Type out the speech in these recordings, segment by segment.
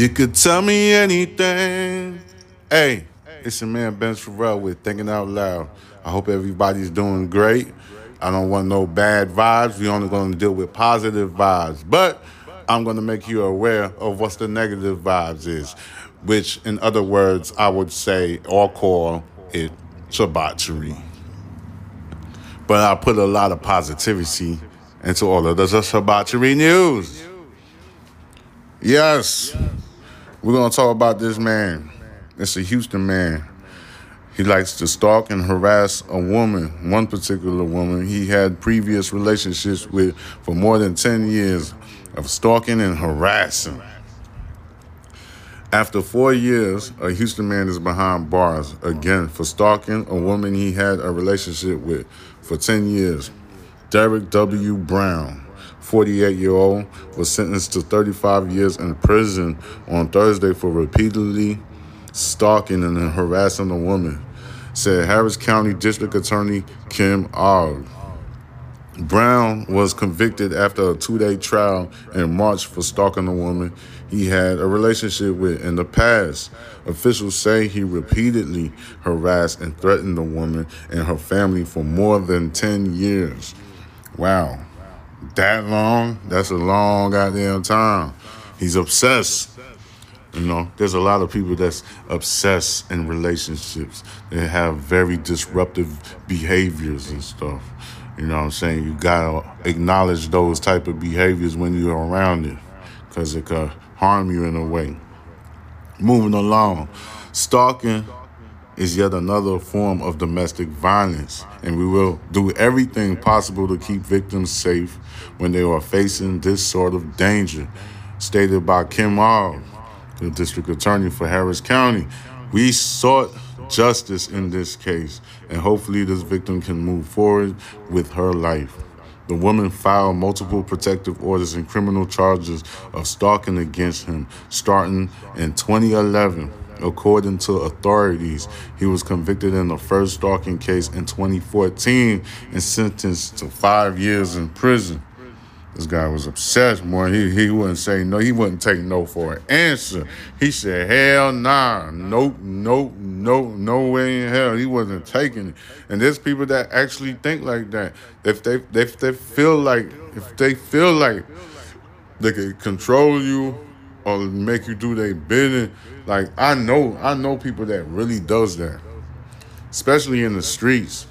You could tell me anything. Hey, it's your man Ben Farrell with Thinking Out Loud. I hope everybody's doing great. I don't want no bad vibes. We only going to deal with positive vibes. But I'm going to make you aware of what's the negative vibes is, which in other words, I would say or call it debauchery. But I put a lot of positivity into all of the debauchery news. Yes, we're to talk about this man. It's a Houston man. He likes to stalk and harass a woman, one particular woman he had previous relationships with for more than 10 years of stalking and harassing. After four years, a Houston man is behind bars again for stalking a woman he had a relationship with for 10 years. Derek W. Brown, 48 year old, was sentenced to 35 years in prison on Thursday for repeatedly stalking and harassing a woman, said Harris County District Attorney Kim Ogg. Brown was convicted after a two day trial in March for stalking a woman he had a relationship with in the past. Officials say he repeatedly harassed and threatened the woman and her family for more than 10 years. Wow. That long? That's a long goddamn time. He's obsessed. You know, there's a lot of people that's obsessed in relationships. They have very disruptive behaviors and stuff. You know what I'm saying? You gotta acknowledge those type of behaviors when you're around it, because it could harm you in a way. Moving along, stalking is yet another form of domestic violence, and we will do everything possible to keep victims safe when they are facing this sort of danger. Stated by Kim Ogg, the district attorney for Harris County. We sought justice in this case, and hopefully, this victim can move forward with her life. The woman filed multiple protective orders and criminal charges of stalking against him starting in 2011. According to authorities, he was convicted in the first stalking case in 2014 and sentenced to five years in prison. This guy was obsessed, more. He he wouldn't say no. He wouldn't take no for an answer. He said, "Hell nah, nope, nope, nope, no way in hell." He wasn't taking it. And there's people that actually think like that. If they if they feel like if they feel like they can control you or make you do their bidding, like I know I know people that really does that, especially in the streets.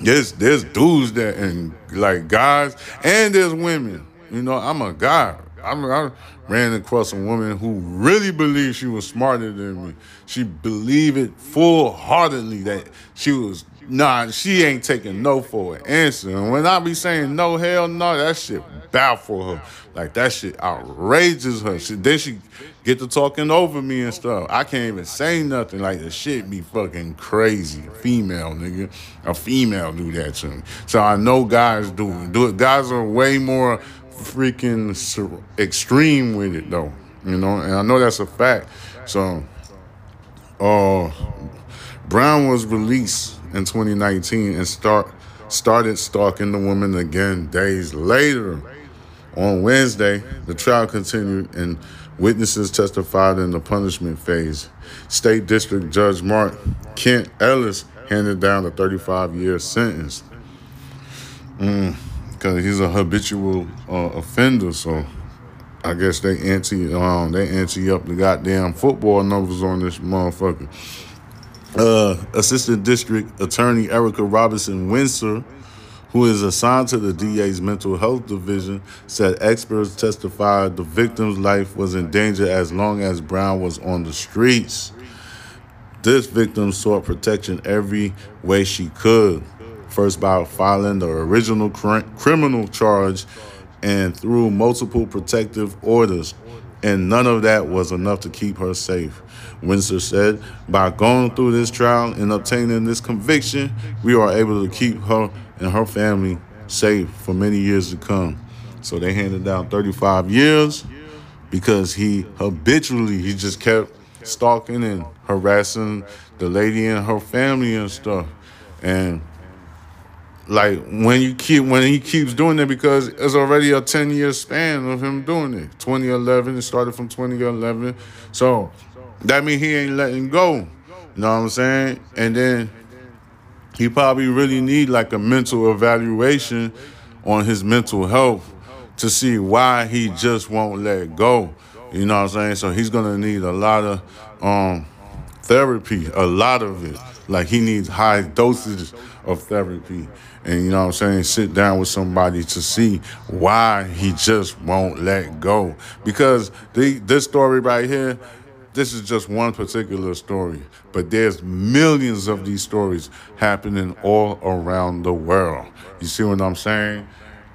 There's there's dudes that and like guys and there's women. You know, I'm a guy. I'm, I ran across a woman who really believed she was smarter than me. She believed it full heartedly that she was nah, she ain't taking no for an answer. And when I be saying no, hell no, that shit baffle her. Like that shit outrages her. She, then she get to talking over me and stuff. I can't even say nothing. Like the shit be fucking crazy. Female nigga, a female do that to me. So I know guys do do it. Guys are way more freaking extreme with it though. You know, and I know that's a fact. So, uh, Brown was released in 2019 and start started stalking the woman again days later. On Wednesday, the trial continued and witnesses testified in the punishment phase. State District Judge Mark Kent Ellis handed down a 35 year sentence. Because he's a habitual uh, offender, so I guess they ante um they ante up the goddamn football numbers on this motherfucker. Uh, Assistant District Attorney Erica Robinson Windsor who is assigned to the DA's mental health division, said experts testified the victim's life was in danger as long as Brown was on the streets. This victim sought protection every way she could, first by filing the original cr- criminal charge and through multiple protective orders, and none of that was enough to keep her safe. Windsor said, by going through this trial and obtaining this conviction, we are able to keep her and her family safe for many years to come. So they handed down 35 years because he habitually he just kept stalking and harassing the lady and her family and stuff. And like when you keep when he keeps doing it because it's already a 10 year span of him doing it. 2011 it started from 2011 so that means he ain't letting go. You know what i'm saying? And then he probably really need like a mental evaluation on his mental health to see why he just won't let go. You know what i'm saying? So he's gonna need a lot of um therapy a lot of it like he needs high dosages of therapy. And you know what I'm saying? Sit down with somebody to see why he just won't let go. Because the, this story right here, this is just one particular story, but there's millions of these stories happening all around the world. You see what I'm saying?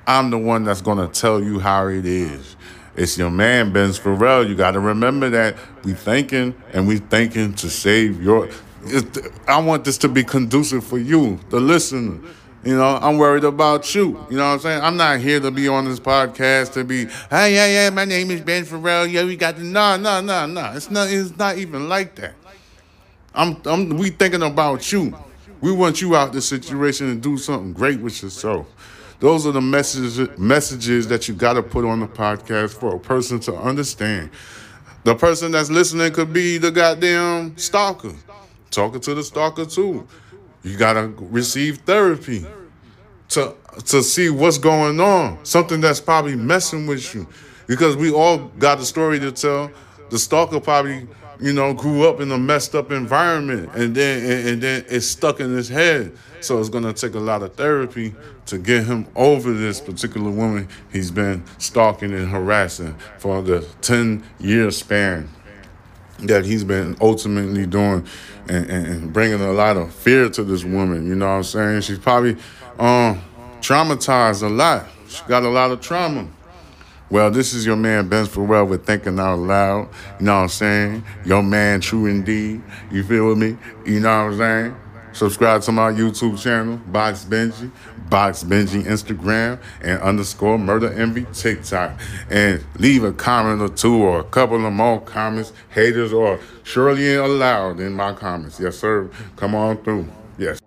I'm the one that's gonna tell you how it is. It's your man, Benz Pharrell. You got to remember that we thinking and we thinking to save your I want this to be conducive for you, the listener. You know, I'm worried about you. You know what I'm saying? I'm not here to be on this podcast to be, hey, yeah, yeah, my name is Ben Pharrell. Yeah, we got the no, no, no, no. It's not. It's not even like that. I'm, I'm. We thinking about you. We want you out of the situation and do something great with yourself. Those are the messages messages that you got to put on the podcast for a person to understand. The person that's listening could be the goddamn stalker talking to the stalker too. You gotta receive therapy to to see what's going on. Something that's probably messing with you, because we all got a story to tell. The stalker probably, you know, grew up in a messed up environment, and then and, and then it's stuck in his head. So it's gonna take a lot of therapy to get him over this particular woman he's been stalking and harassing for the ten year span that he's been ultimately doing and, and, bringing a lot of fear to this woman. You know what I'm saying? She's probably um, traumatized a lot. She got a lot of trauma. Well, this is your man Ben Pharrell with Thinking Out Loud. You know what I'm saying? Your man, true indeed. You feel me? You know what I'm saying? Subscribe to my YouTube channel, Box Benji, Box Binging Instagram, and underscore Murder Envy TikTok. And leave a comment or two or a couple of more comments. Haters are surely allowed in my comments. Yes, sir. Come on through. Yes.